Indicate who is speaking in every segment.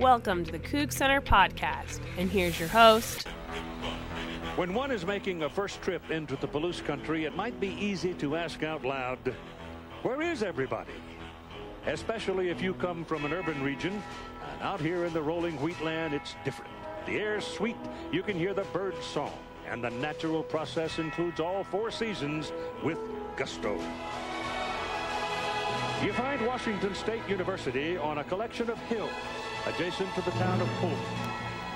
Speaker 1: Welcome to the Coug Center podcast, and here's your host.
Speaker 2: When one is making a first trip into the Palouse country, it might be easy to ask out loud, Where is everybody? Especially if you come from an urban region. And out here in the rolling wheatland, it's different. The air's sweet, you can hear the birds' song, and the natural process includes all four seasons with gusto. You find Washington State University on a collection of hills adjacent to the town of Pullman.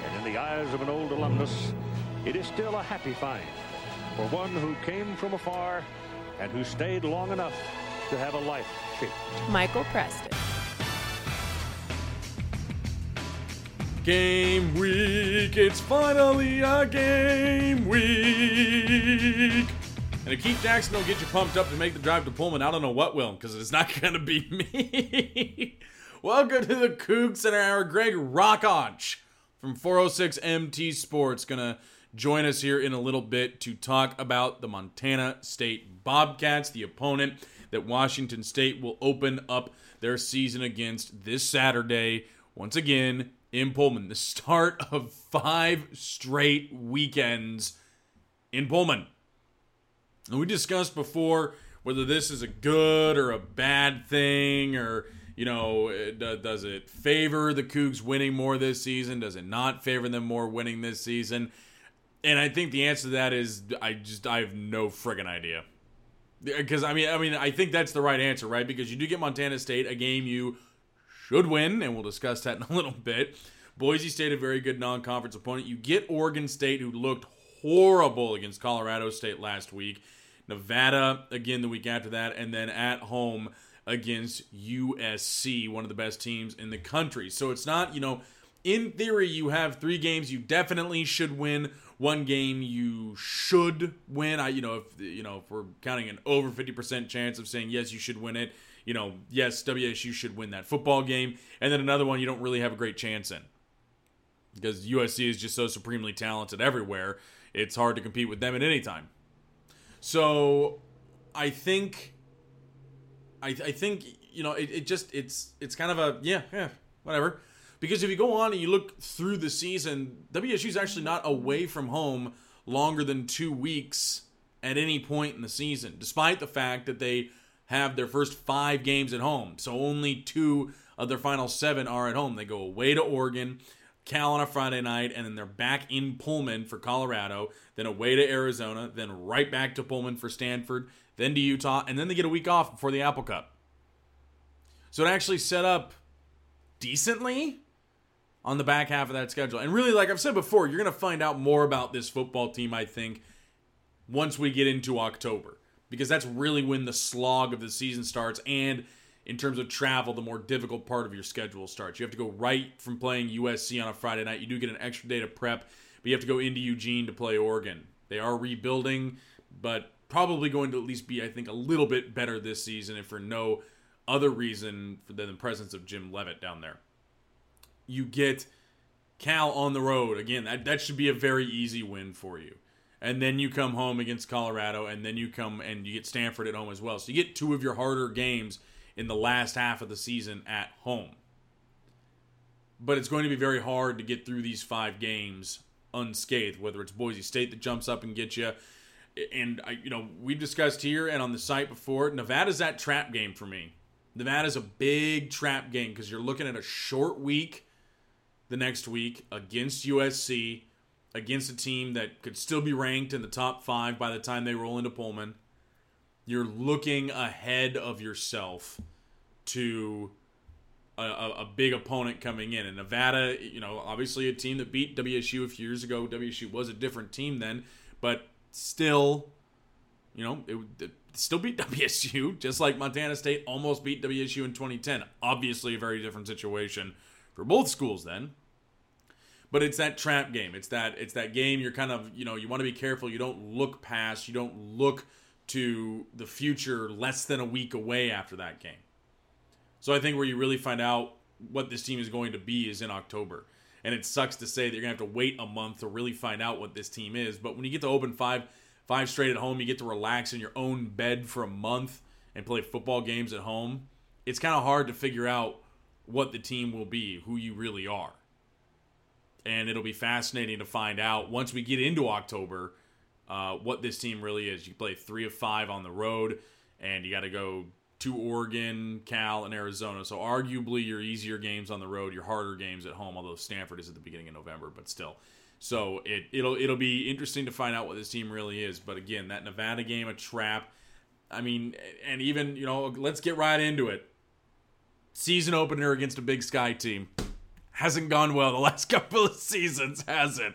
Speaker 2: And in the eyes of an old alumnus, it is still a happy find for one who came from afar and who stayed long enough to have a life shaped.
Speaker 1: Michael Preston.
Speaker 3: Game week, it's finally a game week. And if to keep Jacksonville get you pumped up to make the drive to Pullman, I don't know what will, because it's not going to be me. Welcome to the Coug Center Hour. Greg Rachac from 406mtsports to join us here in a little bit to talk about the Montana State Bobcats, the opponent that Washington State will open up their season against this Saturday, once again in Pullman. The start of five straight weekends in Pullman. And we discussed before whether this is a good or a bad thing, or, you know, does it favor the Cougs winning more this season? Does it not favor them more winning this season? And I think the answer to that is I just, I have no friggin' idea. Because I mean, I mean, I think that's the right answer, right? Because you do get Montana State, a game you should win, and we'll discuss that in a little bit. Boise State, a very good non conference opponent. You get Oregon State, who looked horrible against Colorado State last week. Nevada again the week after that, and then at home against USC, one of the best teams in the country. So it's not, you know, in theory, you have three games you definitely should win. One game you should win. I, you know, if you know, if we're counting an over fifty percent chance of saying yes, you should win it. You know, yes, WSU should win that football game, and then another one you don't really have a great chance in because USC is just so supremely talented everywhere. It's hard to compete with them at any time. So I think I, I think you know it, it just it's it's kind of a yeah yeah whatever. Because if you go on and you look through the season WSU is actually not away from home longer than two weeks at any point in the season despite the fact that they have their first five games at home. So only two of their final seven are at home. They go away to Oregon Cal on a Friday night, and then they're back in Pullman for Colorado, then away to Arizona, then right back to Pullman for Stanford, then to Utah, and then they get a week off before the Apple Cup. So it actually set up decently on the back half of that schedule. And really, like I've said before, you're going to find out more about this football team, I think, once we get into October. Because that's really when the slog of the season starts and in terms of travel, the more difficult part of your schedule starts. You have to go right from playing USC on a Friday night. You do get an extra day to prep, but you have to go into Eugene to play Oregon. They are rebuilding, but probably going to at least be, I think, a little bit better this season, if for no other reason than the presence of Jim Leavitt down there. You get Cal on the road. Again, that, that should be a very easy win for you. And then you come home against Colorado, and then you come and you get Stanford at home as well. So you get two of your harder games – in the last half of the season at home. But it's going to be very hard to get through these five games unscathed, whether it's Boise State that jumps up and gets you. And, I, you know, we've discussed here and on the site before, Nevada's that trap game for me. Nevada's a big trap game because you're looking at a short week the next week against USC, against a team that could still be ranked in the top five by the time they roll into Pullman you're looking ahead of yourself to a, a, a, big opponent coming in. And Nevada, you know, obviously a team that beat WSU a few years ago. WSU was a different team then, but still, you know, it, it still beat WSU, just like Montana State almost beat WSU in 2010. Obviously, a very different situation for both schools then. But it's that trap game. It's that it's that game. You're kind of you know you want to be careful. You don't look past. You don't look to the future less than a week away after that game. So I think where you really find out what this team is going to be is in October. And it sucks to say that you're gonna have to wait a month to really find out what this team is. But when you get to open five five straight at home, you get to relax in your own bed for a month and play football games at home. It's kind of hard to figure out what the team will be, who you really are. And it'll be fascinating to find out once we get into October uh, what this team really is. You play three of five on the road, and you got to go to Oregon, Cal, and Arizona. So arguably your easier games on the road, your harder games at home. Although Stanford is at the beginning of November, but still. So it it'll it'll be interesting to find out what this team really is. But again, that Nevada game a trap. I mean, and even you know, let's get right into it. Season opener against a Big Sky team hasn't gone well the last couple of seasons, has it?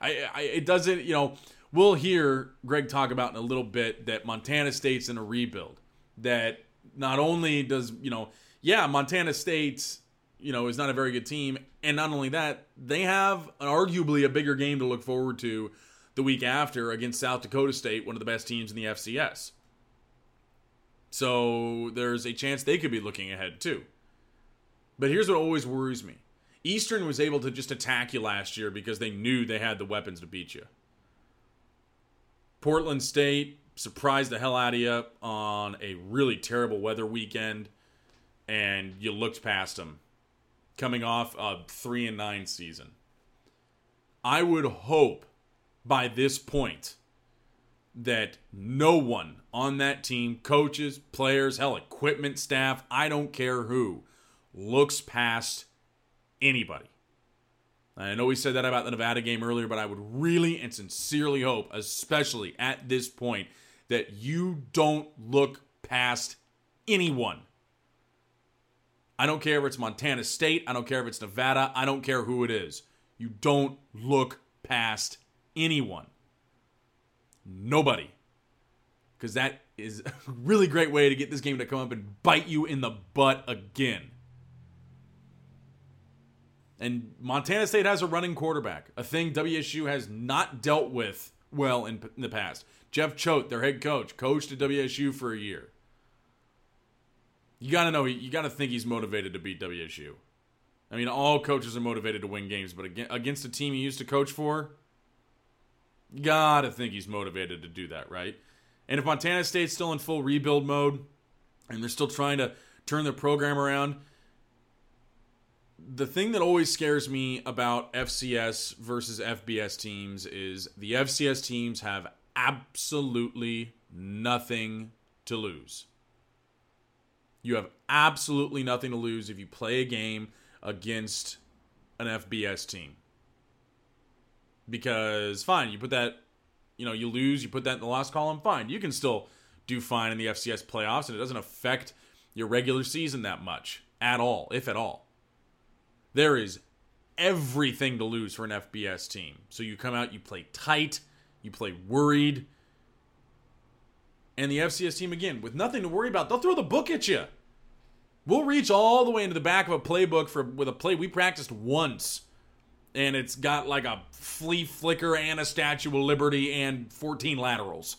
Speaker 3: I, I it doesn't. You know, we'll hear Greg talk about in a little bit that Montana State's in a rebuild. That not only does you know, yeah, Montana State, you know, is not a very good team, and not only that, they have arguably a bigger game to look forward to the week after against South Dakota State, one of the best teams in the FCS. So there's a chance they could be looking ahead too. But here's what always worries me. Eastern was able to just attack you last year because they knew they had the weapons to beat you. Portland State surprised the hell out of you on a really terrible weather weekend, and you looked past them coming off a 3 and 9 season. I would hope by this point that no one on that team, coaches, players, hell, equipment staff, I don't care who, looks past anybody. I know we said that about the Nevada game earlier, but I would really and sincerely hope, especially at this point, that you don't look past anyone. I don't care if it's Montana State, I don't care if it's Nevada, I don't care who it is. You don't look past anyone. Nobody. Because that is a really great way to get this game to come up and bite you in the butt again. And Montana State has a running quarterback, a thing WSU has not dealt with well in, in the past. Jeff Choate, their head coach, coached at WSU for a year. You got to know, you got to think he's motivated to beat WSU. I mean, all coaches are motivated to win games, but against a team he used to coach for, you got to think he's motivated to do that, right? And if Montana State's still in full rebuild mode and they're still trying to turn their program around, the thing that always scares me about FCS versus FBS teams is the FCS teams have absolutely nothing to lose. You have absolutely nothing to lose if you play a game against an FBS team. Because, fine, you put that, you know, you lose, you put that in the loss column, fine. You can still do fine in the FCS playoffs, and it doesn't affect your regular season that much at all, if at all. There is everything to lose for an FBS team. So you come out, you play tight, you play worried. And the FCS team, again, with nothing to worry about, they'll throw the book at you. We'll reach all the way into the back of a playbook for with a play we practiced once. And it's got like a flea flicker and a Statue of Liberty and 14 laterals.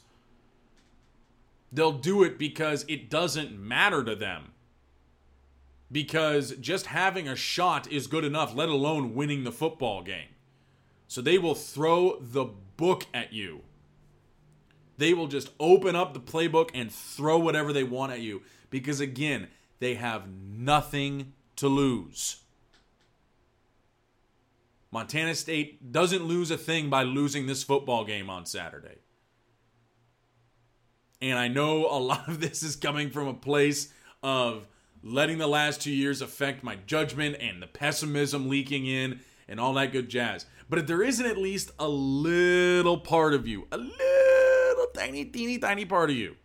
Speaker 3: They'll do it because it doesn't matter to them because just having a shot is good enough, let alone winning the football game. So they will throw the book at you. They will just open up the playbook and throw whatever they want at you because, again, they have nothing to lose. Montana State doesn't lose a thing by losing this football game on Saturday. And I know a lot of this is coming from a place of letting the last two years affect my judgment and the pessimism leaking in and all that good jazz. But if there isn't at least a little part of you, a little tiny, teeny, tiny part of you,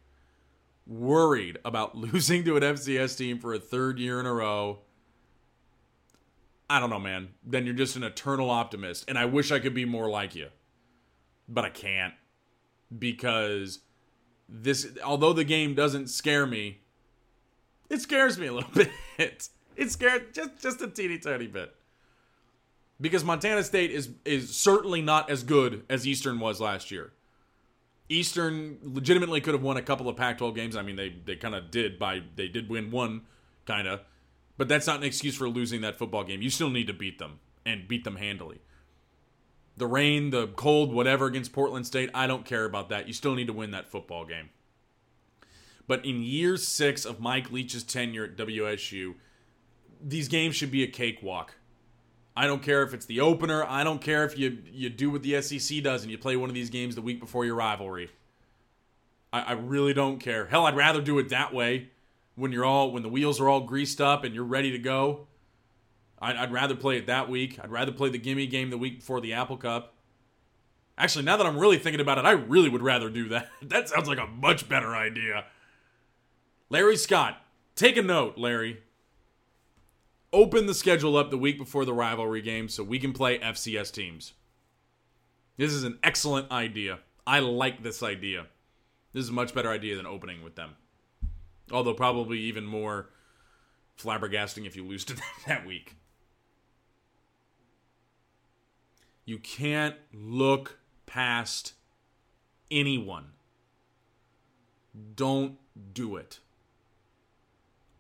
Speaker 3: worried about losing to an FCS team for a third year in a row, I don't know, man. Then you're just an eternal optimist. And I wish I could be more like you. But I can't. Because this, although the game doesn't scare me, it scares me a little bit. It scares just just a teeny tiny bit. Because Montana State is is certainly not as good as Eastern was last year. Eastern legitimately could have won a couple of Pac-12 games. I mean, they they kind of did by they did win one, kind of, but that's not an excuse for losing that football game. You still need to beat them and beat them handily. The rain, the cold, whatever against Portland State, I don't care about that. You still need to win that football game. But in year six of Mike Leach's tenure at WSU, these games should be a cakewalk. I don't care if it's the opener. I don't care if you you do what the SEC does and you play one of these games the week before your rivalry. I, I really don't care. Hell, I'd rather do it that way when you're all when the wheels are all greased up and you're ready to go. I'd, I'd rather play it that week. I'd rather play the gimme game the week before the Apple Cup. Actually, now that I'm really thinking about it, I really would rather do that. that sounds like a much better idea. Larry Scott, take a note, Larry. Open the schedule up the week before the rivalry game so we can play FCS teams. This is an excellent idea. I like this idea. This is a much better idea than opening with them. Although probably even more flabbergasting if you lose to them that week. You can't look past anyone. Don't do it.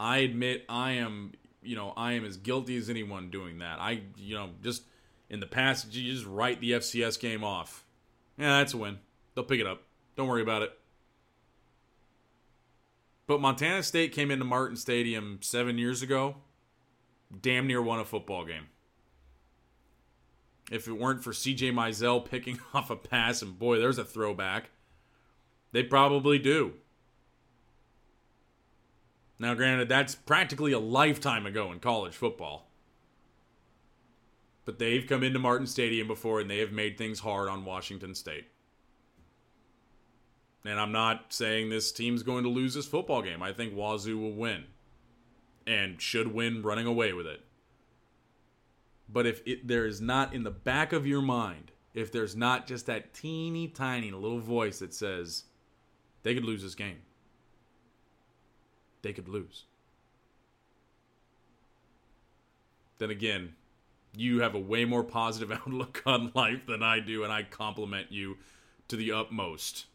Speaker 3: I admit I am, you know, I am as guilty as anyone doing that. I, you know, just in the past, you just write the FCS game off. Yeah, that's a win. They'll pick it up. Don't worry about it. But Montana State came into Martin Stadium seven years ago, damn near won a football game. If it weren't for CJ Mizell picking off a pass, and boy, there's a throwback, they probably do. Now, granted, that's practically a lifetime ago in college football. But they've come into Martin Stadium before and they have made things hard on Washington State. And I'm not saying this team's going to lose this football game. I think Wazoo will win and should win running away with it. But if it, there is not in the back of your mind, if there's not just that teeny tiny little voice that says they could lose this game, they could lose. Then again, you have a way more positive outlook on life than I do, and I compliment you to the utmost.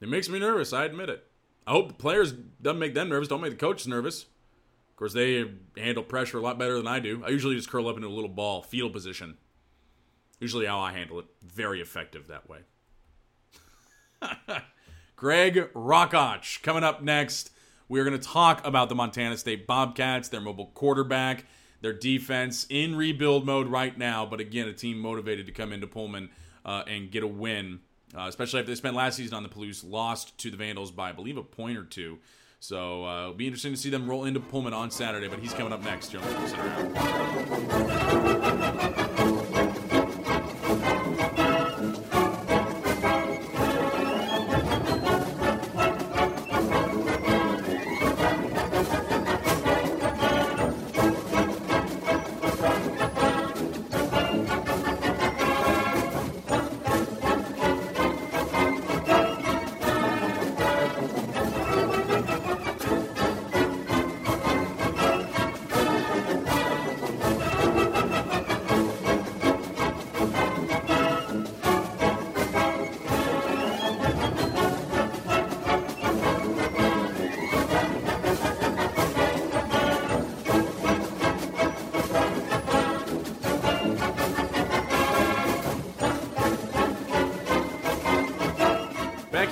Speaker 3: It makes me nervous. I admit it. I hope the players don't make them nervous. Don't make the coaches nervous. Of course, they handle pressure a lot better than I do. I usually just curl up into a little ball, fetal position. Usually, how I handle it. Very effective that way. Greg Rachac coming up next. We're going to talk about the Montana State Bobcats, their mobile quarterback, their defense in rebuild mode right now, but again, a team motivated to come into Pullman uh, and get a win uh, especially after they spent last season on the Palouse, lost to the Vandals by, I believe, a point or two. So uh, it'll be interesting to see them roll into Pullman on Saturday, but he's coming up next. Jones,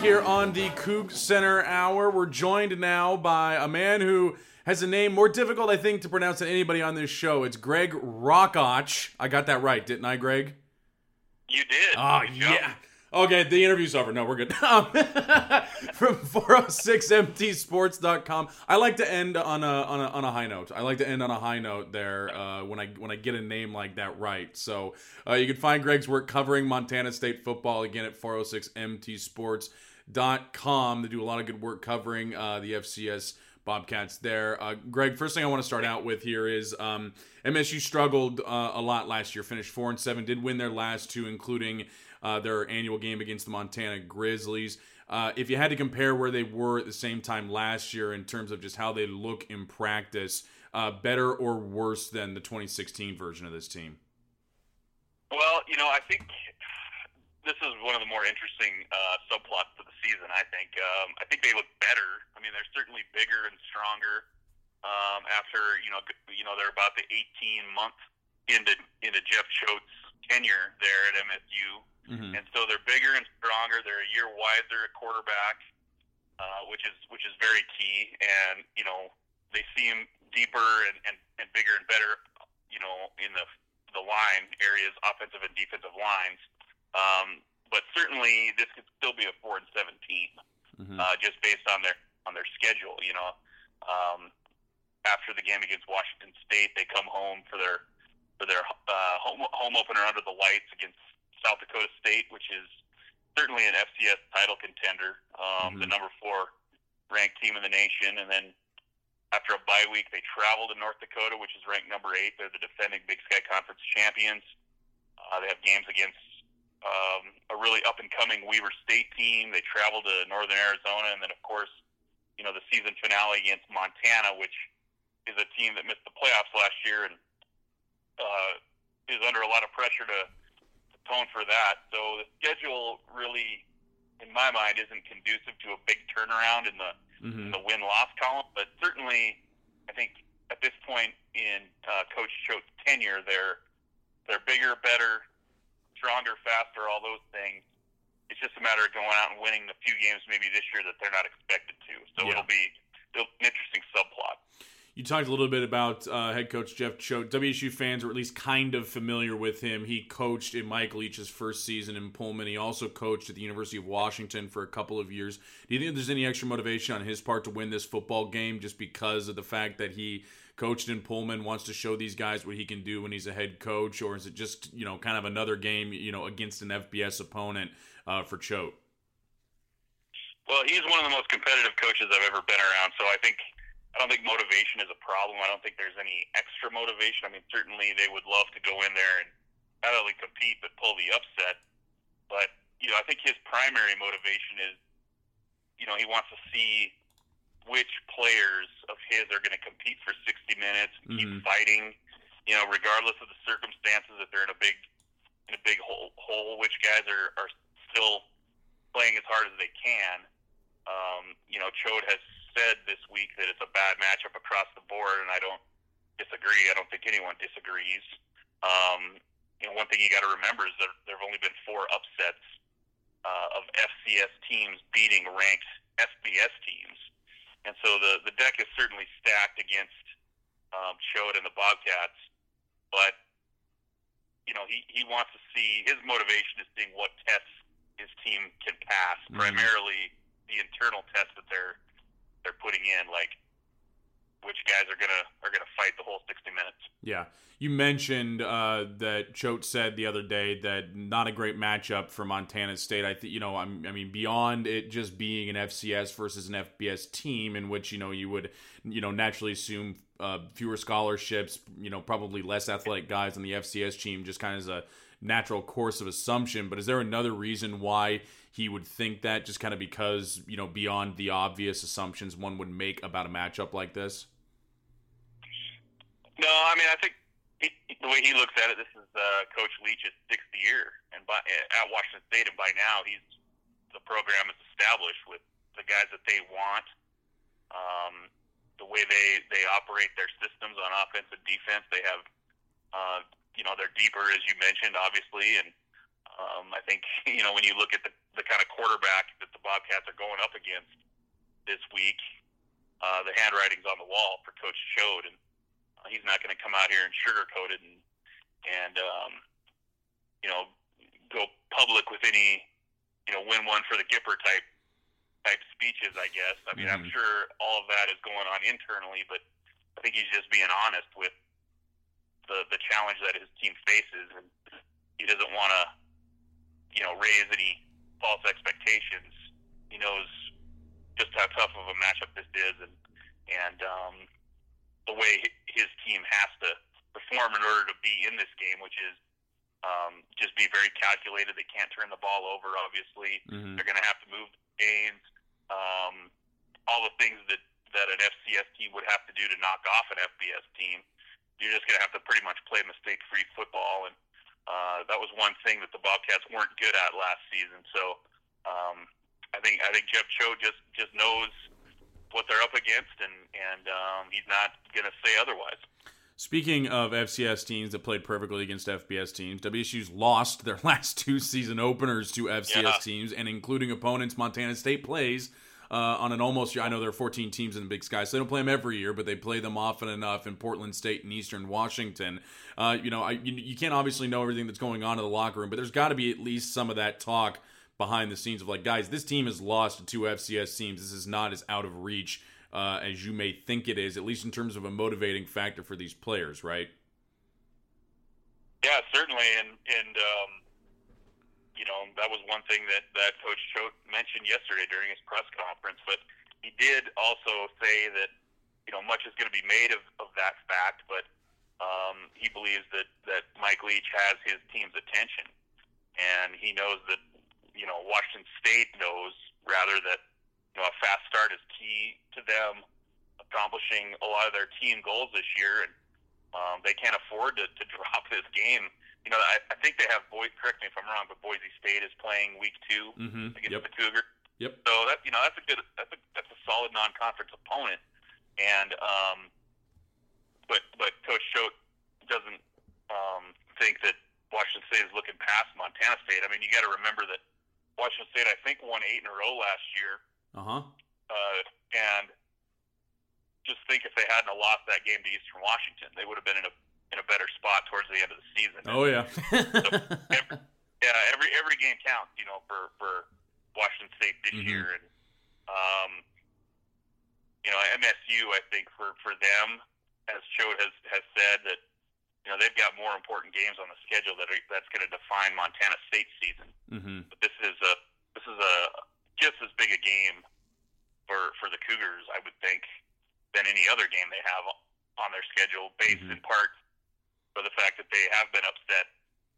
Speaker 3: here on the Coug Center Hour. We're joined now by a man who has a name more difficult, I think, to pronounce than anybody on this show. It's Greg Rachac. I got that right, didn't I, Greg?
Speaker 4: You did.
Speaker 3: Oh, yeah. Okay, the interview's over. No, we're good. From 406mtsports.com. I like to end on a, on a on a high note. I like to end on a high note there uh, when I when I get a name like that right. So uh, you can find Greg's work covering Montana State football again at 406mtsports.com com. They do a lot of good work covering uh, the FCS Bobcats there. Uh, Greg, first thing I want to start out with here is um, MSU struggled uh, a lot last year. Finished four and seven. Did win their last two, including uh, their annual game against the Montana Grizzlies. Uh, if you had to compare where they were at the same time last year in terms of just how they look in practice, uh, better or worse than the 2016 version of this team?
Speaker 4: Well, you know, I think this is one of the more interesting uh, subplots to the season. I think. Um, I think they look better. I mean, they're certainly bigger and stronger um, after you know you know they're about the 18 month into into Jeff Choate's tenure there at MSU, mm-hmm. and so they're bigger and stronger. They're a year wiser at quarterback, uh, which is which is very key. And you know they seem deeper and, and, and bigger and better, you know, in the the line areas, offensive and defensive lines. Um, this could still be a four and seven team, mm-hmm. uh, just based on their on their schedule. You know, um, after the game against Washington State, they come home for their for their uh, home home opener under the lights against South Dakota State, which is certainly an FCS title contender, um, mm-hmm. the number four ranked team in the nation, and then after a bye week, they travel to North Dakota, which is ranked number eight. They're the defending Big Sky Conference champions. Uh, they have games against really up and coming Weber State team. They travel to Northern Arizona, and then of course, you know the season finale against Montana, which is a team that missed the playoffs last year and uh, is under a lot of pressure to atone for that. So the schedule really, in my mind, isn't conducive to a big turnaround in the mm-hmm. in the win loss column. But certainly, I think at this point in uh, Coach Choate's tenure, they're they're bigger, better, stronger, faster, all those things. It's just a matter of going out and winning the few games maybe this year that they're not expected to. So yeah. it'll be it'll an interesting subplot.
Speaker 3: You talked a little bit about uh, head coach Jeff Choate. WSU fans are at least kind of familiar with him. He coached in Mike Leach's first season in Pullman. He also coached at the University of Washington for a couple of years. Do you think there's any extra motivation on his part to win this football game just because of the fact that he coached in Pullman, wants to show these guys what he can do when he's a head coach, or is it just you know kind of another game you know against an FBS opponent uh, for Choate?
Speaker 4: Well, he's one of the most competitive coaches I've ever been around, so I think I don't think motivation is a problem. I don't think there's any extra motivation. I mean, certainly they would love to go in there and not only compete but pull the upset. But you know, I think his primary motivation is, you know, he wants to see which players of his are going to compete for 60 minutes, and keep mm-hmm. fighting, you know, regardless of the circumstances. If they're in a big in a big hole, hole which guys are are still playing as hard as they can. Um, you know, Choate has said this week that it's a bad matchup across the board, and I don't disagree. I don't think anyone disagrees. Um, you know, one thing you got to remember is that there have only been four upsets uh, of FCS teams beating ranked FBS teams. And so the the deck is certainly stacked against um, Choate and the Bobcats, but you know he he wants to see his motivation is seeing what tests his team can pass, mm-hmm. primarily the internal tests that they're they're putting in, like which guys are gonna are gonna fight the whole sixty minutes.
Speaker 3: Yeah, you mentioned uh, that Choate said the other day that not a great matchup for Montana State. I think you know, I'm, i mean, beyond it just being an FCS versus an FBS team, in which you know you would you know naturally assume uh, fewer scholarships, you know, probably less athletic guys on the FCS team, just kind of as a natural course of assumption. But is there another reason why he would think that, just kind of because you know beyond the obvious assumptions one would make about a matchup like this?
Speaker 4: No, I mean, I think he, the way he looks at it, this is uh, Coach Leach's sixth year, and by, at Washington State, and by now he's the program is established with the guys that they want, um, the way they they operate their systems on offense and defense. They have, uh, you know, they're deeper as you mentioned, obviously, and um, I think you know when you look at the the kind of quarterback that the Bobcats are going up against this week, uh, the handwriting's on the wall for Coach Choate, and he's not going to come out here and sugarcoat it and and um, you know go public with any you know win one for the Gipper type type speeches. I guess. I mean, mm-hmm. I'm sure all of that is going on internally, but I think he's just being honest with the the challenge that his team faces, and he doesn't want to you know raise any false expectations. He knows just how tough of a matchup this is, and and um, the way his team has to perform in order to be in this game, which is um, just be very calculated. They can't turn the ball over. Obviously, mm-hmm. they're going to have to move gains. Um, all the things that that an FCS team would have to do to knock off an FBS team. You're just going to have to pretty much play mistake-free football, and uh, that was one thing that the Bobcats weren't good at last season. So um, I think I think Jeff Choate just just knows what they're up against, and and um, he's not going to say otherwise.
Speaker 3: Speaking of FCS teams that played perfectly against FBS teams, WSU's lost their last two season openers to FCS yeah. teams, and including opponents Montana State plays uh, on an almost year. I know there are 14 teams in the Big Sky, so they don't play them every year, but they play them often enough in Portland State and Eastern Washington. Uh, you know, I, you, you can't obviously know everything that's going on in the locker room, but there's got to be at least some of that talk behind the scenes of like, guys, this team has lost to two FCS teams. This is not as out of reach uh, as you may think it is, at least in terms of a motivating factor for these players, right?
Speaker 4: Yeah, certainly, and and um, you know that was one thing that that Coach Choate mentioned yesterday during his press conference. But he did also say that you know much is going to be made of, of that fact, but um, he believes that that Mike Leach has his team's attention, and he knows that you know Washington State knows rather that you know a fast start is key to them accomplishing a lot of their team goals this year, and um, they can't afford to, to drop this game. You know, I, I think they have Boy. Correct me if I'm wrong, but Boise State is playing week 2
Speaker 3: mm-hmm.
Speaker 4: against
Speaker 3: yep.
Speaker 4: the Cougars.
Speaker 3: Yep.
Speaker 4: So that you know that's a good that's a that's a solid non-conference opponent, and um, but but Coach Choate doesn't um, think that Washington State is looking past Montana State. I mean, you got to remember that Washington State I think won eight in a row last year.
Speaker 3: Uh-huh.
Speaker 4: Uh And just think if they hadn't lost that game to Eastern Washington, they would have been in a in a better spot towards the end of the season.
Speaker 3: Oh yeah.
Speaker 4: so every, yeah, every every game counts, you know, for for Washington State this
Speaker 3: mm-hmm.
Speaker 4: year, and um, you know, MSU, I think for for them, as Choate has has said that you know they've got more important games on the schedule that are, that's going to define Montana State's season.
Speaker 3: Mm-hmm.
Speaker 4: But this is a this is a just as big a game for for the Cougars, I would think, than any other game they have on their schedule, based mm-hmm. in part for the fact that they have been upset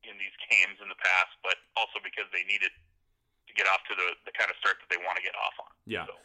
Speaker 4: in these games in the past, but also because they needed to get off to the, the kind of start that they want to get off on.
Speaker 3: Yeah.
Speaker 4: So.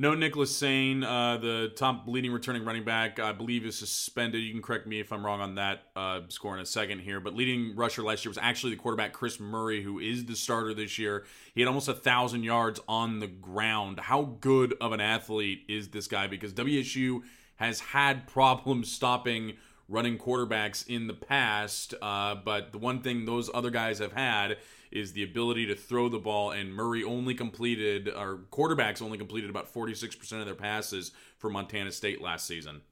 Speaker 3: No Nick LaSane, uh, the top leading returning running back, I believe is suspended. You can correct me if I'm wrong on that uh, score in a second here. But leading rusher last year was actually the quarterback Chris Murray, who is the starter this year. He had almost a thousand yards on the ground. How good of an athlete is this guy? Because WSU has had problems stopping running quarterbacks in the past, uh, but the one thing those other guys have had is the ability to throw the ball. And Murray only completed, or quarterbacks only completed about 46% of their passes for Montana State last season.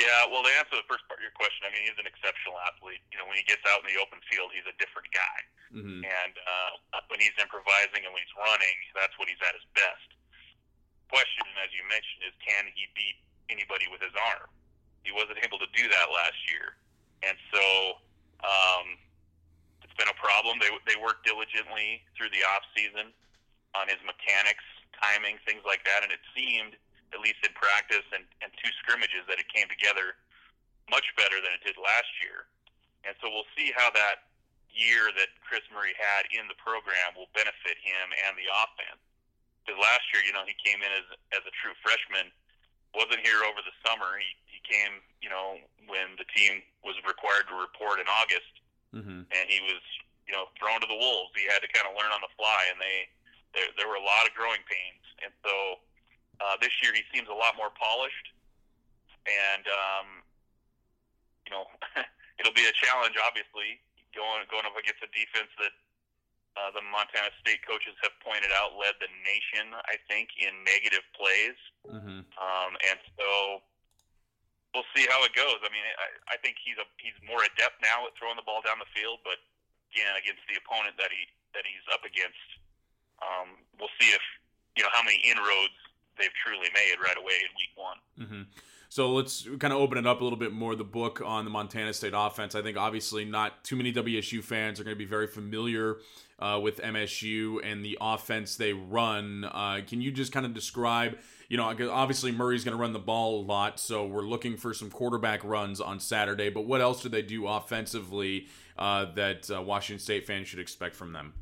Speaker 4: Yeah, well, to answer the first part of your question, I mean, he's an exceptional athlete. You know, when he gets out in the open field, he's a different guy.
Speaker 3: Mm-hmm.
Speaker 4: And uh, when he's improvising and when he's running, that's when he's at his best. Question, as you mentioned, is can he beat anybody with his arm? He wasn't able to do that last year, and so um, it's been a problem. They they worked diligently through the off season on his mechanics, timing, things like that, and it seemed, at least in practice and, and two scrimmages, that it came together much better than it did last year. And so we'll see how that year that Chris Murray had in the program will benefit him and the offense. Because last year, you know, he came in as as a true freshman, wasn't here over the summer. He he came, you know, when the team was required to report in August,
Speaker 3: mm-hmm.
Speaker 4: and he was, you know, thrown to the wolves. He had to kind of learn on the fly, and they there, there were a lot of growing pains. And so uh, this year he seems a lot more polished, and um, you know, it'll be a challenge, obviously, going going up against a defense that. Uh, the Montana State coaches have pointed out led the nation, I think, in negative plays.
Speaker 3: Mm-hmm.
Speaker 4: Um, and so we'll see how it goes. I mean, I, I think he's a he's more adept now at throwing the ball down the field, but again, against the opponent that he that he's up against, um, we'll see if you know how many inroads they've truly made right away in week one.
Speaker 3: Mm-hmm. So let's kind of open it up a little bit more. The book on the Montana State offense. I think obviously not too many WSU fans are going to be very familiar uh, with MSU and the offense they run. Uh, can you just kind of describe? You know, obviously Murray's going to run the ball a lot, so we're looking for some quarterback runs on Saturday. But what else do they do offensively uh, that uh, Washington State fans should expect from them?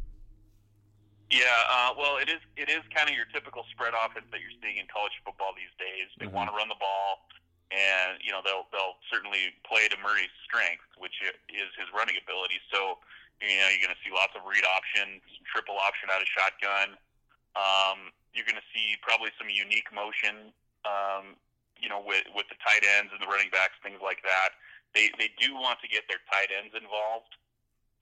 Speaker 4: Yeah, uh, well, it is it is kind of your typical spread offense that you're seeing in college football these days. They
Speaker 3: Mhm.
Speaker 4: want to run the ball, and you know they'll they'll certainly play to Murray's strength, which is his running ability. So you know you're going to see lots of read option, triple option out of shotgun. Um, you're going to see probably some unique motion, um, you know, with with the tight ends and the running backs, things like that. They they do want to get their tight ends involved,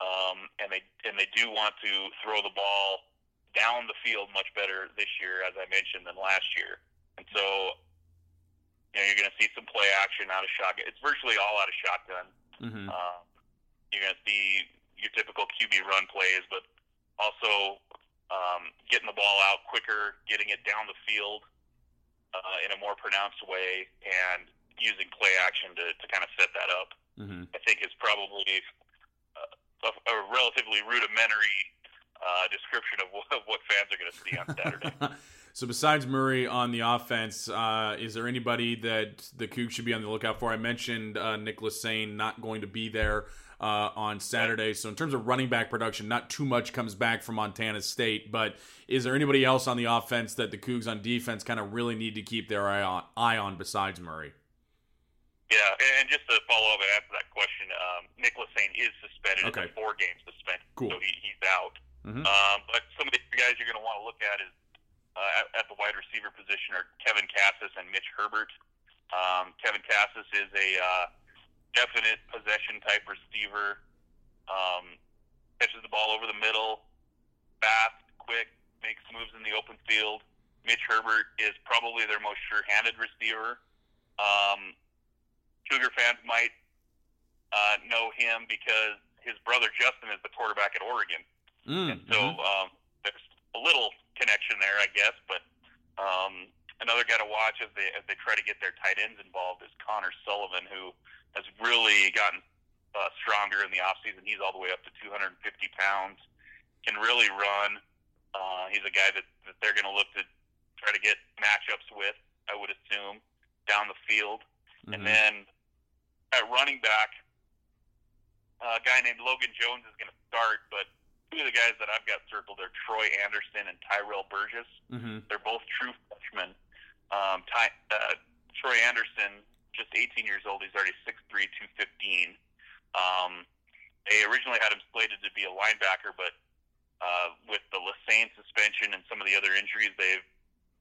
Speaker 4: um, and they and they do want to throw the ball down the field much better this year, as I mentioned, than last year. And so, you know, you're going to see some play action out of shotgun. It's virtually all out of shotgun.
Speaker 3: Mm-hmm.
Speaker 4: Um, you're going to see your typical QB run plays, but also um, getting the ball out quicker, getting it down the field uh, in a more pronounced way, and using play action to, to kind of set that up.
Speaker 3: Mm-hmm.
Speaker 4: I think is probably uh, a, a relatively rudimentary uh, description of what, of what fans are going to see on Saturday.
Speaker 3: so besides Murray on the offense, uh, is there anybody that the Cougs should be on the lookout for? I mentioned uh, Nick LaSane not going to be there uh, on Saturday. So in terms of running back production, not too much comes back from Montana State. But is there anybody else on the offense that the Cougs on defense kind of really need to keep their eye on, eye on besides Murray?
Speaker 4: Yeah, and just to follow up and answer that question, um, Nick LaSane is suspended.
Speaker 3: Okay.
Speaker 4: It's a four-game suspension,
Speaker 3: Cool.
Speaker 4: so he, he's out.
Speaker 3: Mhm.
Speaker 4: Um, but some of the guys you're going to want to look at is uh, at, at the wide receiver position are Kevin Kassis and Mitch Herbert. Um, Kevin Kassis is a uh, definite possession type receiver. Um, catches the ball over the middle, fast, quick, makes moves in the open field. Mitch Herbert is probably their most sure-handed receiver. Um, Cougar fans might uh, know him because his brother Justin is the quarterback at Oregon.
Speaker 3: Mm,
Speaker 4: And so
Speaker 3: mhm.
Speaker 4: um, there's a little connection there, I guess. But um, another guy to watch as they as they try to get their tight ends involved is Connor Sullivan, who has really gotten uh, stronger in the offseason. He's all the way up to 250 pounds. Can really run. Uh, he's a guy that, that they're going to look to try to get matchups with. I would assume down the field. And
Speaker 3: Mhm.
Speaker 4: then at running back, uh, a guy named Logan Jones is going to start, but two of the guys that I've got circled are Troy Andersen and Tyrell Burgess.
Speaker 3: Mhm.
Speaker 4: They're both true freshmen. Um, Ty, uh, Troy Andersen, just 18 years old, he's already 6'3", 215. Um, they originally had him slated to be a linebacker, but uh, with the LaSane suspension and some of the other injuries they've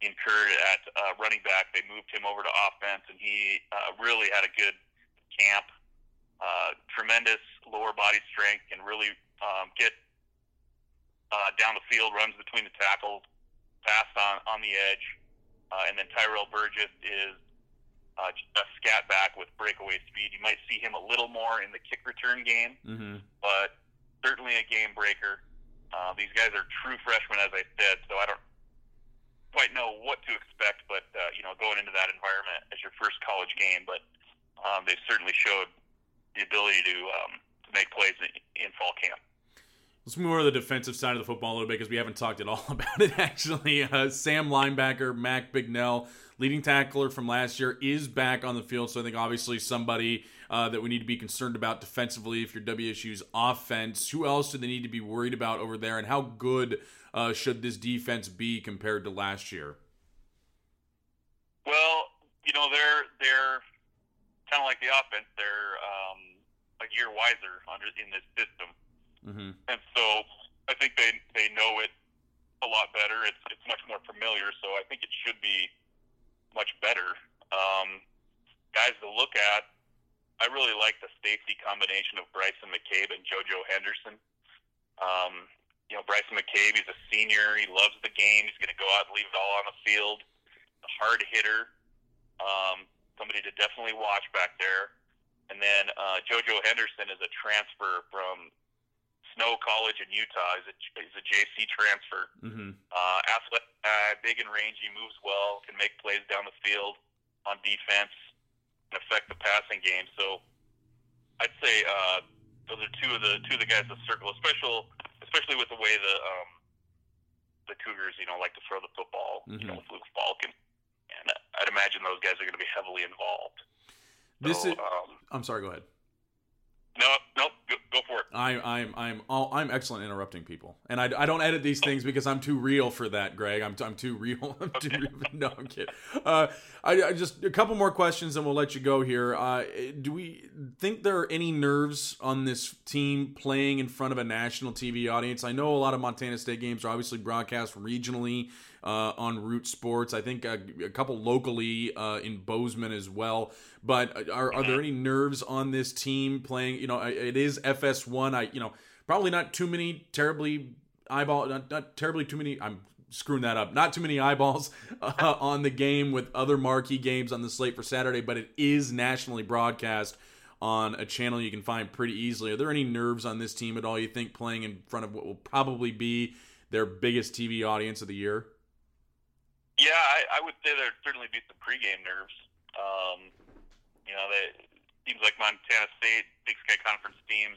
Speaker 4: incurred at uh, running back, they moved him over to offense, and he uh, really had a good camp. Uh, tremendous lower body strength, and really um, get uh, down the field, runs between the tackles, fast on on the edge, uh, and then Tyrell Burgess is uh, a scat back with breakaway speed. You might see him a little more in the kick return game,
Speaker 3: Mhm.
Speaker 4: but certainly a game breaker. Uh, these guys are true freshmen, as I said, so I don't quite know what to expect. But uh, you know, going into that environment as your first college game, but um, they've certainly showed the ability to um, to make plays in, in fall camp.
Speaker 3: Let's move over to the defensive side of the football a little bit because we haven't talked at all about it. Actually, uh, Sam linebacker Mac Bignell, leading tackler from last year, is back on the field. So I think obviously somebody uh, that we need to be concerned about defensively if you're WSU's offense. Who else do they need to be worried about over there, and how good uh, should this defense be compared to last year?
Speaker 4: Well, you know they're they're kind of like the offense. They're um, a year wiser under in this system.
Speaker 3: Mm-hmm.
Speaker 4: and so I think they they know it a lot better. It's it's much more familiar, so I think it should be much better. Um, guys to look at, I really like the safety combination of Bryson McCabe and JoJo Henderson. Um, you know, Bryson McCabe, he's a senior. He loves the game. He's going to go out and leave it all on the field. A hard hitter. Um, somebody to definitely watch back there. And then uh, JoJo Henderson is a transfer from Snow College in Utah. He's a, he's a JC transfer.
Speaker 3: Mm-hmm.
Speaker 4: Uh, athletic, uh, big and rangy, moves well, can make plays down the field on defense, and affect the passing game. So I'd say uh, those are two of the two of the guys to circle, especially especially with the way the um, the Cougars, you know, like to throw the football. You know, with Luke Falk, and I'd imagine those guys are going to be heavily involved.
Speaker 3: This
Speaker 4: so,
Speaker 3: is.
Speaker 4: um,
Speaker 3: I'm sorry. Go ahead.
Speaker 4: No, no, go, go for it.
Speaker 3: I, I'm I'm all, I'm excellent interrupting people, and I, I don't edit these things because I'm too real for that, Greg. I'm, I'm too real. I'm too real. No, I'm kidding. Uh, I, I just a couple more questions, and we'll let you go here. Uh, do we think there are any nerves on this team playing in front of a national TV audience? I know a lot of Montana State games are obviously broadcast regionally uh, on Root Sports. I think a, a couple locally uh, in Bozeman as well. But are, are there any nerves on this team playing? You know, it is FS1. I you know probably not too many terribly eyeball, not, not terribly too many. I'm screwing that up. Not too many eyeballs uh, on the game with other marquee games on the slate for Saturday, but it is nationally broadcast on a channel you can find pretty easily. Are there any nerves on this team at all? You think playing in front of what will probably be their biggest TV audience of the year?
Speaker 4: Yeah, I, I would say there'd certainly be some pregame nerves. Um, you know, they, teams like Montana State, Big Sky Conference teams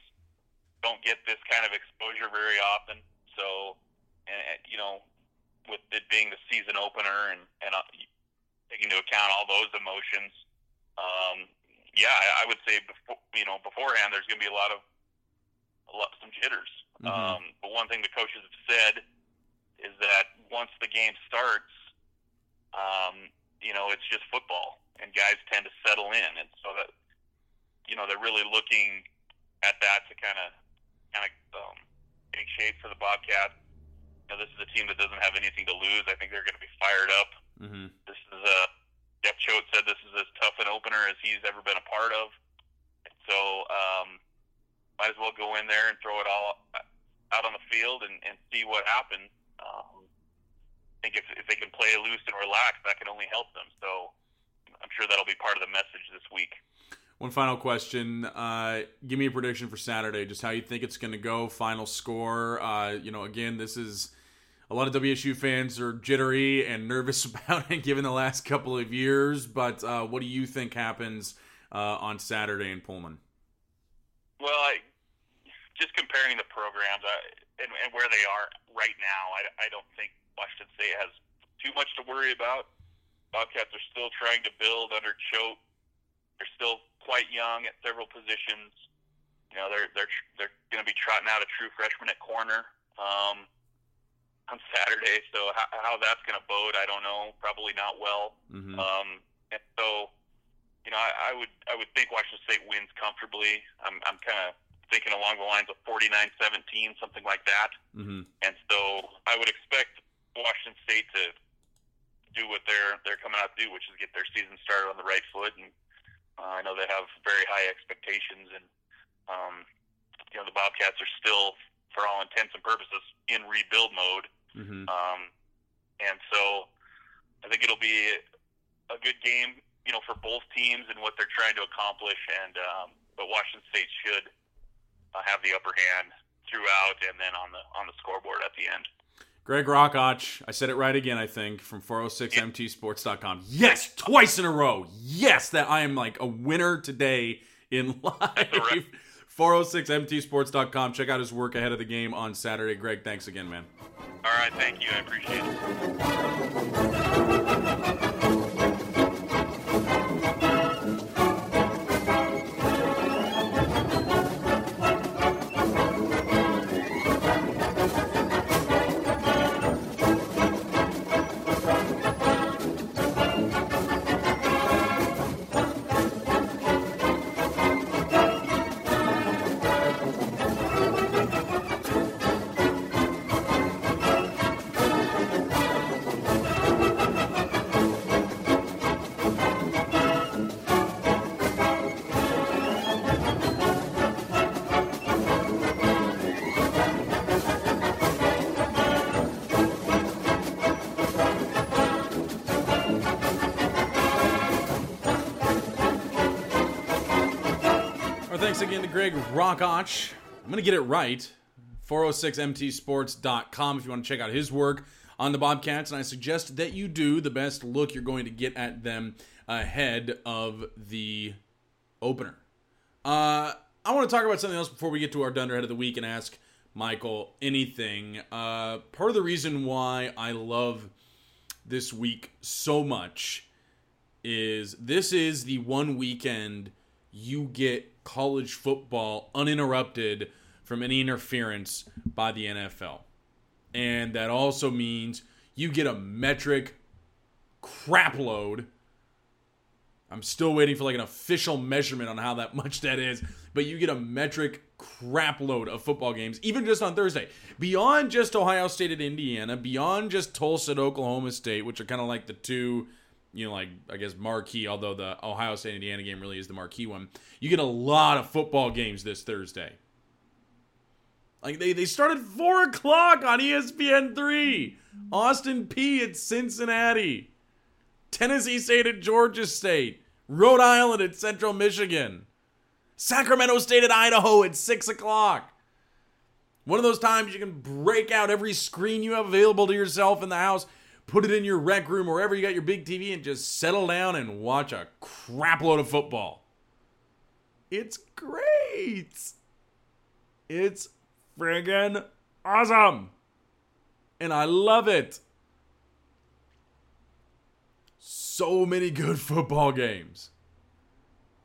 Speaker 4: don't get this kind of exposure very often. So, and, you know, with it being the season opener and and uh, taking into account all those emotions, um, yeah, I, I would say before you know beforehand, there's going to be a lot of a lot some jitters. Mm-hmm. Um, but one thing the coaches have said is that once the game starts, um, you know, it's just football, and guys tend to settle in, and so that you know they're really looking at that to kind of kind of um, take shape for the Bobcats You know, this is a team that doesn't have anything to lose. I think they're going to be fired up. Mm-hmm. This is a Jeff Choate said this is as tough an opener as he's ever been a part of. And so, um, might as well go in there and throw it all out on the field and, and see what happens. Um, think if, if they can play loose and relax, that can only help them. So, I'm sure that'll be part of the message this week.
Speaker 3: One final question. Uh, give me a prediction for Saturday. Just how you think it's going to go. Final score. Uh, you know, again, this is a lot of WSU fans are jittery and nervous about it given the last couple of years. But uh, what do you think happens uh, on Saturday in Pullman?
Speaker 4: Well, I, just comparing the programs I, and, and, where they are right now, I, I don't think Washington State has too much to worry about. Bobcats are still trying to build under Choate. They're still quite young at several positions. You know, they're they're they're going to be trotting out a true freshman at corner. Um, on Saturday. So how, how that's going to bode, I don't know. Probably not well. Mm-hmm. Um, and so, you know, I, I would I would think Washington State wins comfortably. I'm I'm kind of thinking along the lines of 49-17, something like that. Mm-hmm. And so I would expect Washington State to do what they're they're coming out to do, which is get their season started on the right foot. And uh, I know they have very high expectations, and um, you know the Bobcats are still, for all intents and purposes, in rebuild mode. Mm-hmm. Um, and so I think it'll be a good game, you know, for both teams and what they're trying to accomplish. And um, but Washington State should uh, have the upper hand throughout, and then on the on the scoreboard at the end.
Speaker 3: Greg Rachac, I said it right again, I think, from 406mtsports.com. Yes, twice in a row. Yes, that I am like a winner today in live. 406mtsports.com. Check out his work ahead of the game on Saturday. Greg, thanks again, man.
Speaker 4: All right, thank you. I appreciate it.
Speaker 3: Again to Greg Rachac. I'm going to get it right. 406mtsports.com if you want to check out his work on the Bobcats. And I suggest that you do. The best look you're going to get at them ahead of the opener. Uh, I want to talk about something else before we get to our Dunderhead of the Week and ask Michael anything. Uh, part of the reason why I love this week so much is this is the one weekend you get college football uninterrupted from any interference by the NFL. And that also means you get a metric crapload. I'm still waiting for like an official measurement on how that much that is, but you get a metric crapload of football games, even just on Thursday. Beyond just Ohio State at Indiana, beyond just Tulsa at Oklahoma State, which are kind of like the two you know, like I guess marquee, although the Ohio State Indiana game really is the marquee one. You get a lot of football games this Thursday. Like they, they start at four o'clock on ESPN three. Austin Peay at Cincinnati. Tennessee State at Georgia State. Rhode Island at Central Michigan. Sacramento State at Idaho at six o'clock. One of those times you can break out every screen you have available to yourself in the house, put it in your rec room, wherever you got your big TV, and just settle down and watch a crapload of football. It's great. It's friggin' awesome. And I love it. So many good football games.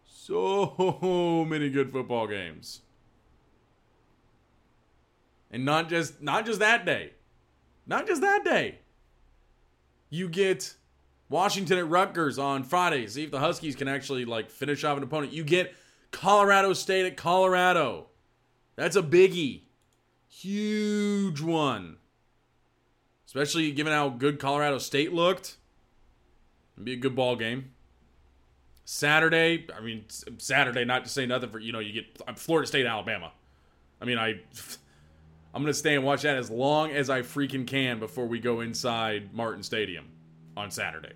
Speaker 3: So many good football games. And not just not just that day. Not just that day. You get Washington at Rutgers on Friday. See if the Huskies can actually like finish off an opponent. You get Colorado State at Colorado. That's a biggie. Huge one. Especially given how good Colorado State looked. It'd be a good ball game. Saturday, I mean Saturday, not to say nothing for you know, you get Florida State, Alabama. I mean, I I'm gonna stay and watch that as long as I freaking can before we go inside Martin Stadium on Saturday.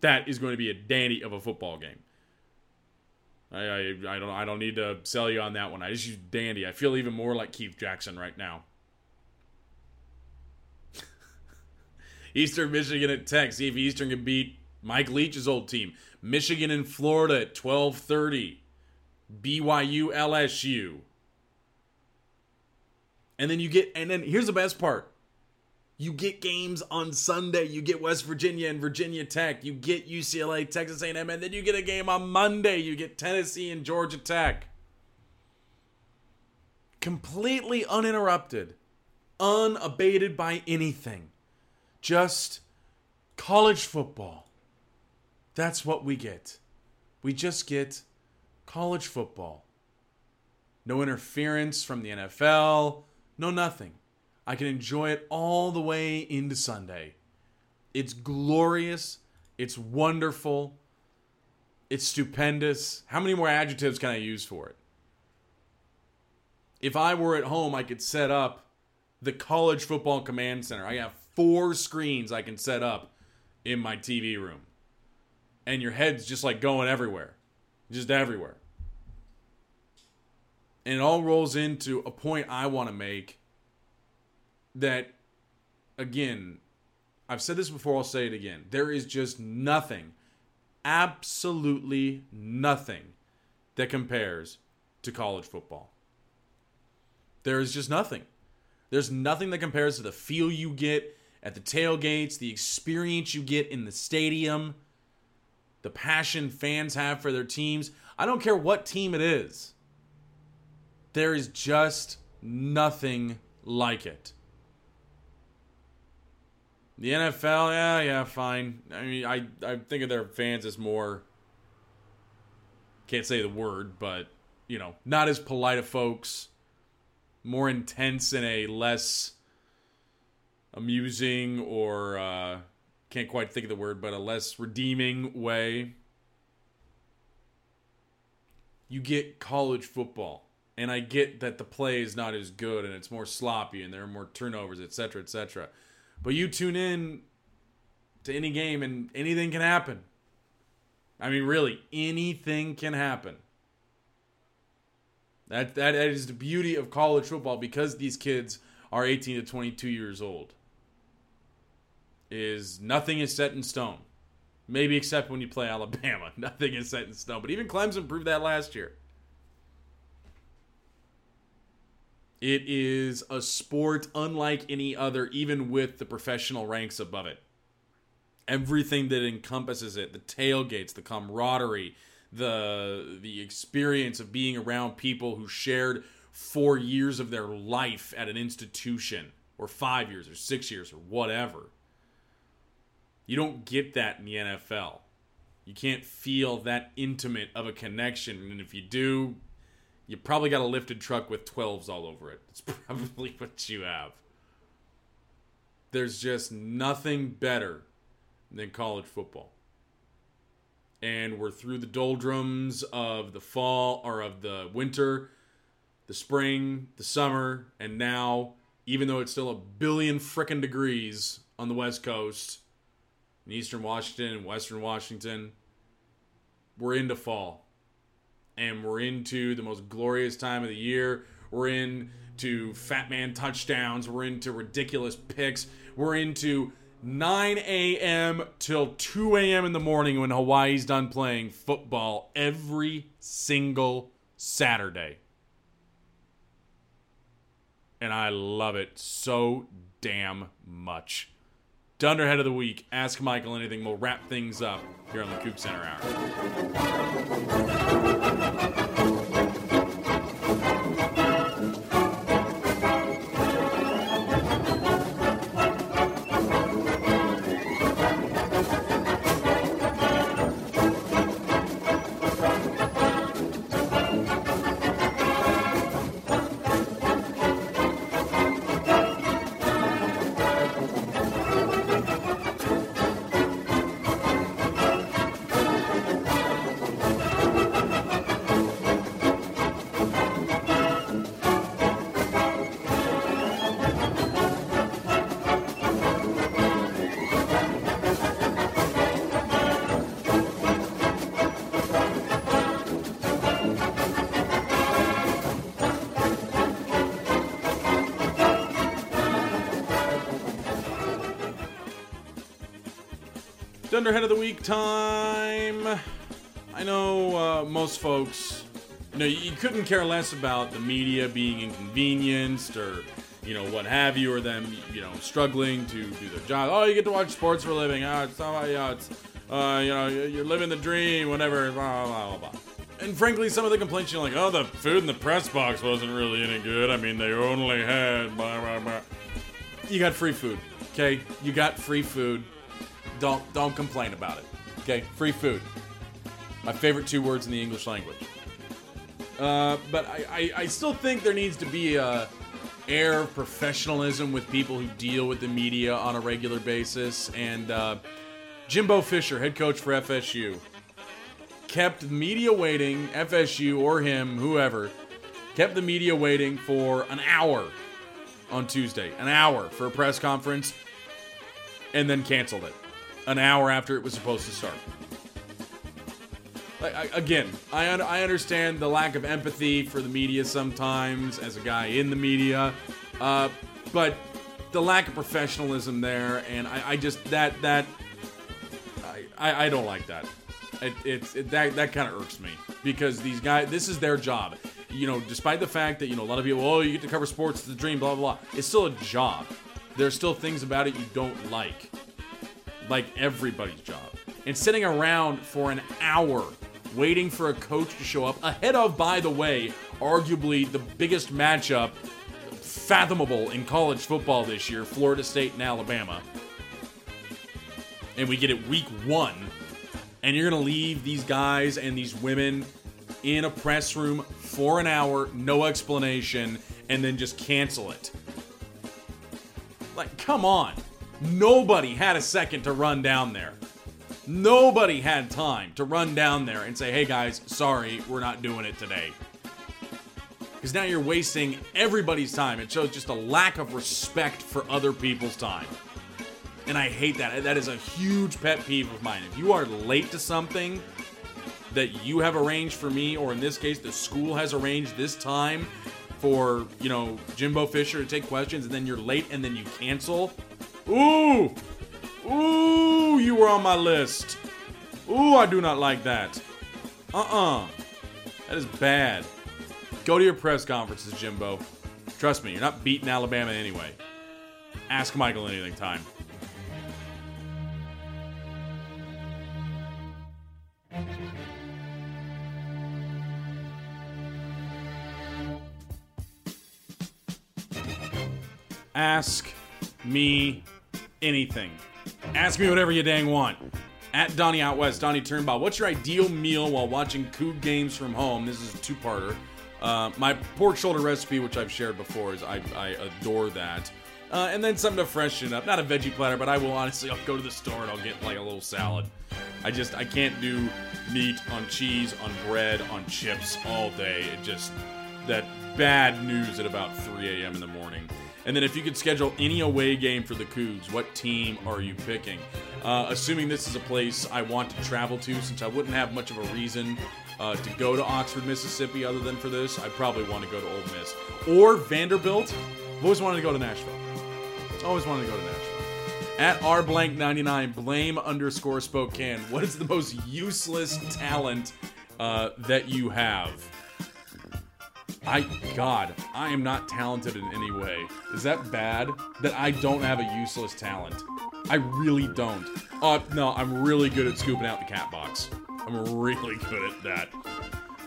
Speaker 3: That is going to be a dandy of a football game. I, I, I don't I don't need to sell you on that one. I just use dandy. I feel even more like Keith Jackson right now. Eastern Michigan at Tech. See if Eastern can beat Mike Leach's old team. Michigan and Florida at 12:30. BYU LSU. And then you get, and then here's the best part. You get games on Sunday. You get West Virginia and Virginia Tech. You get UCLA, Texas A&M, and then you get a game on Monday. You get Tennessee and Georgia Tech. Completely uninterrupted, unabated by anything. Just college football. That's what we get. We just get college football. No interference from the NFL no, nothing. I can enjoy it all the way into Sunday. It's glorious. It's wonderful. It's stupendous. How many more adjectives can I use for it? If I were at home, I could set up the College Football Command Center. I have four screens I can set up in my TV room. And your head's just like going everywhere. Just everywhere and it all rolls into a point I want to make that again I've said this before I'll say it again. There is just nothing absolutely nothing that compares to college football. There is just nothing. There's nothing that compares to the feel you get at the tailgates the experience you get in the stadium the passion fans have for their teams. I don't care what team it is there is just nothing like it. The NFL, yeah, yeah, fine. I mean, I, I think of their fans as more, can't say the word, but, you know, not as polite of folks, more intense in a less amusing or, uh, can't quite think of the word, but a less redeeming way. You get college football and I get that the play is not as good and it's more sloppy and there are more turnovers, etc., etc. But you tune in to any game and anything can happen. I mean, really, anything can happen. That that is the beauty of college football because these kids are 18 to 22 years old. Is nothing is set in stone. Maybe except when you play Alabama, nothing is set in stone. But even Clemson proved that last year. It is a sport unlike any other, even with the professional ranks above it. Everything that encompasses it, the tailgates, the camaraderie, the the experience of being around people who shared four years of their life at an institution, or five years, or six years, or whatever. You don't get that in the NFL. You can't feel that intimate of a connection, and if you do, you probably got a lifted truck with 12s all over it. It's probably what you have. There's just nothing better than college football. And we're through the doldrums of the fall or of the winter. the spring, the summer, and now, even though it's still a billion frickin' degrees on the West Coast, in Eastern Washington and Western Washington, we're into fall. And we're into the most glorious time of the year. We're into fat man touchdowns. We're into ridiculous picks. We're into 9 a.m. till 2 a.m. in the morning when Hawaii's done playing football every single Saturday. And I love it so damn much. Dunderhead of the week. Ask Michael anything. We'll wrap things up here on the Coug Center Hour. Dunderhead of the Week time. I know uh, most folks, you know, you couldn't care less about the media being inconvenienced or, you know, what have you, or them, you know, struggling to do their job. Oh, you get to watch sports for a living. Oh, it's you know, it's, uh, you know, you're living the dream, whatever, blah, blah, blah, blah. And frankly, some of the complaints you're like, oh, the food in the press box wasn't really any good. I mean, they only had blah, blah, blah. You got free food, okay? You got free food don't don't complain about it. Okay, free food. My favorite two words in the English language. Uh, but I, I, I still think there needs to be a air of professionalism with people who deal with the media on a regular basis. And uh, Jimbo Fisher, head coach for FSU, kept the media waiting. FSU or him, whoever, kept the media waiting for an hour on Tuesday, an hour for a press conference, and then canceled it an hour after it was supposed to start. I, again, I, un- I understand the lack of empathy for the media sometimes as a guy in the media, uh, but the lack of professionalism there, and I, I just that that I, I don't like that. It, it's it, that that kind of irks me because these guys, this is their job. You know, despite the fact that you know a lot of people, oh, you get to cover sports, it's the dream, blah blah blah. It's still a job. There's still things about it you don't like like everybody's job. And sitting around for an hour waiting for a coach to show up ahead of, by the way, arguably the biggest matchup fathomable in college football this year Florida State and Alabama. And we get it week one. And you're going to leave these guys and these women in a press room for an hour, no explanation, and then just cancel it. Like, come on. Nobody had a second to run down there. Nobody had time to run down there and say, hey guys, sorry, we're not doing it today. Because now you're wasting everybody's time. It shows just a lack of respect for other people's time. And I hate that. That is a huge pet peeve of mine. If you are late to something that you have arranged for me, or in this case, the school has arranged this time for, you know, Jimbo Fisher to take questions, and then you're late and then you cancel, Ooh! Ooh, you were on my list. Ooh, I do not like that. Uh-uh. That is bad. Go to your press conferences, Jimbo. Trust me, you're not beating Alabama anyway. Ask Michael anything time. Ask me anything. Ask me whatever you dang want. At Donnie Out West, Donnie Turnbow, what's your ideal meal while watching Coug games from home? This is a two-parter. Uh, my pork shoulder recipe, which I've shared before, is I, I adore that. Uh, and then something to freshen up. Not a veggie platter, but I will honestly, I'll go to the store and I'll get like a little salad. I just, I can't do meat on cheese, on bread, on chips all day. It just, that bad news at about 3 a.m. in the morning. And then if you could schedule any away game for the Cougs, what team are you picking? Uh, assuming this is a place I want to travel to, since I wouldn't have much of a reason uh, to go to Oxford, Mississippi, other than for this, I probably want to go to Ole Miss or Vanderbilt. I've always wanted to go to Nashville. Always wanted to go to Nashville. At R blank 99, blame underscore Spokane. What is the most useless talent uh, that you have? I, God, I am not talented in any way. Is that bad that I don't have a useless talent? I really don't. Uh, no, I'm really good at scooping out the cat box. I'm really good at that.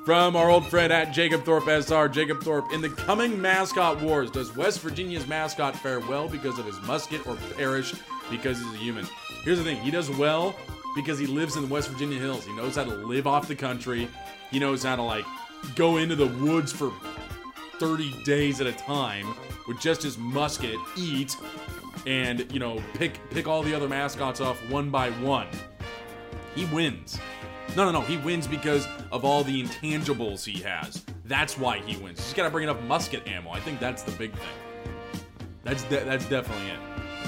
Speaker 3: From our old friend at Jacob Thorpe SR, Jacob Thorpe, in the coming mascot wars, does West Virginia's mascot fare well because of his musket or perish because he's a human? Here's the thing he does well because he lives in the West Virginia hills. He knows how to live off the country. He knows how to, like, go into the woods for 30 days at a time with just his musket, eat, and, you know, pick pick all the other mascots off one by one. He wins. No, no, no. He wins because of all the intangibles he has. That's why he wins. He's got to bring enough musket ammo. I think that's the big thing. That's de- that's definitely it.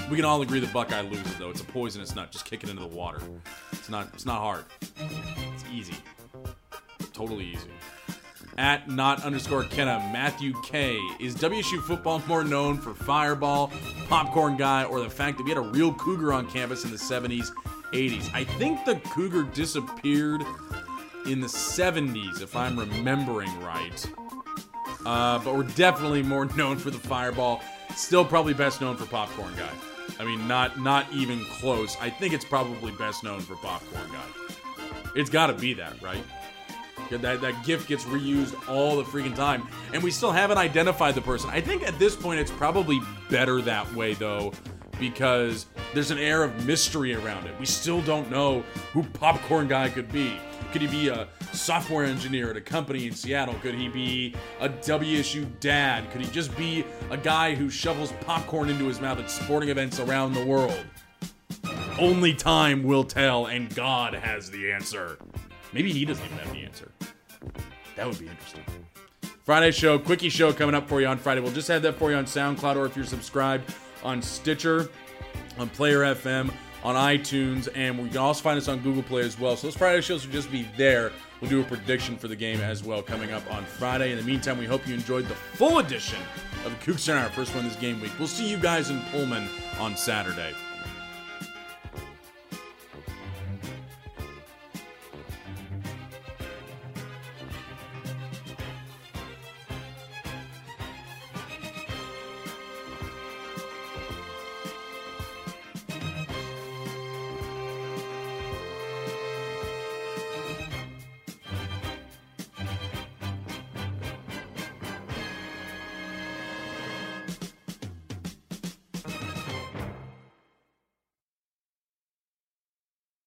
Speaker 3: We can all agree the Buckeye loses though. It's a poisonous nut. Just kick it into the water. It's not. It's not hard. It's easy. Totally easy. At not underscore Kenna, Matthew K. Is WSU football more known for Fireball, Popcorn Guy, or the fact that we had a real cougar on campus in the 70s, 80s? I think the cougar disappeared in the 70s, if I'm remembering right. Uh, but we're definitely more known for the Fireball. Still, probably best known for Popcorn Guy. I mean, not not even close. I think it's probably best known for Popcorn Guy. It's got to be that, right? That, that gift gets reused all the freaking time. And we still haven't identified the person. I think at this point it's probably better that way, though, because there's an air of mystery around it. We still don't know who Popcorn Guy could be. Could he be a software engineer at a company in Seattle? Could he be a WSU dad? Could he just be a guy who shovels popcorn into his mouth at sporting events around the world? Only time will tell, and God has the answer. Maybe he doesn't even have the answer. That would be interesting. Friday show, quickie show coming up for you on Friday. We'll just have that for you on SoundCloud or if you're subscribed on Stitcher, on Player FM, on iTunes, and we can also find us on Google Play as well. So those Friday shows will just be there. We'll do a prediction for the game as well coming up on Friday. In the meantime, we hope you enjoyed the full edition of Cougs Center, our first one this game week. We'll see you guys in Pullman on Saturday.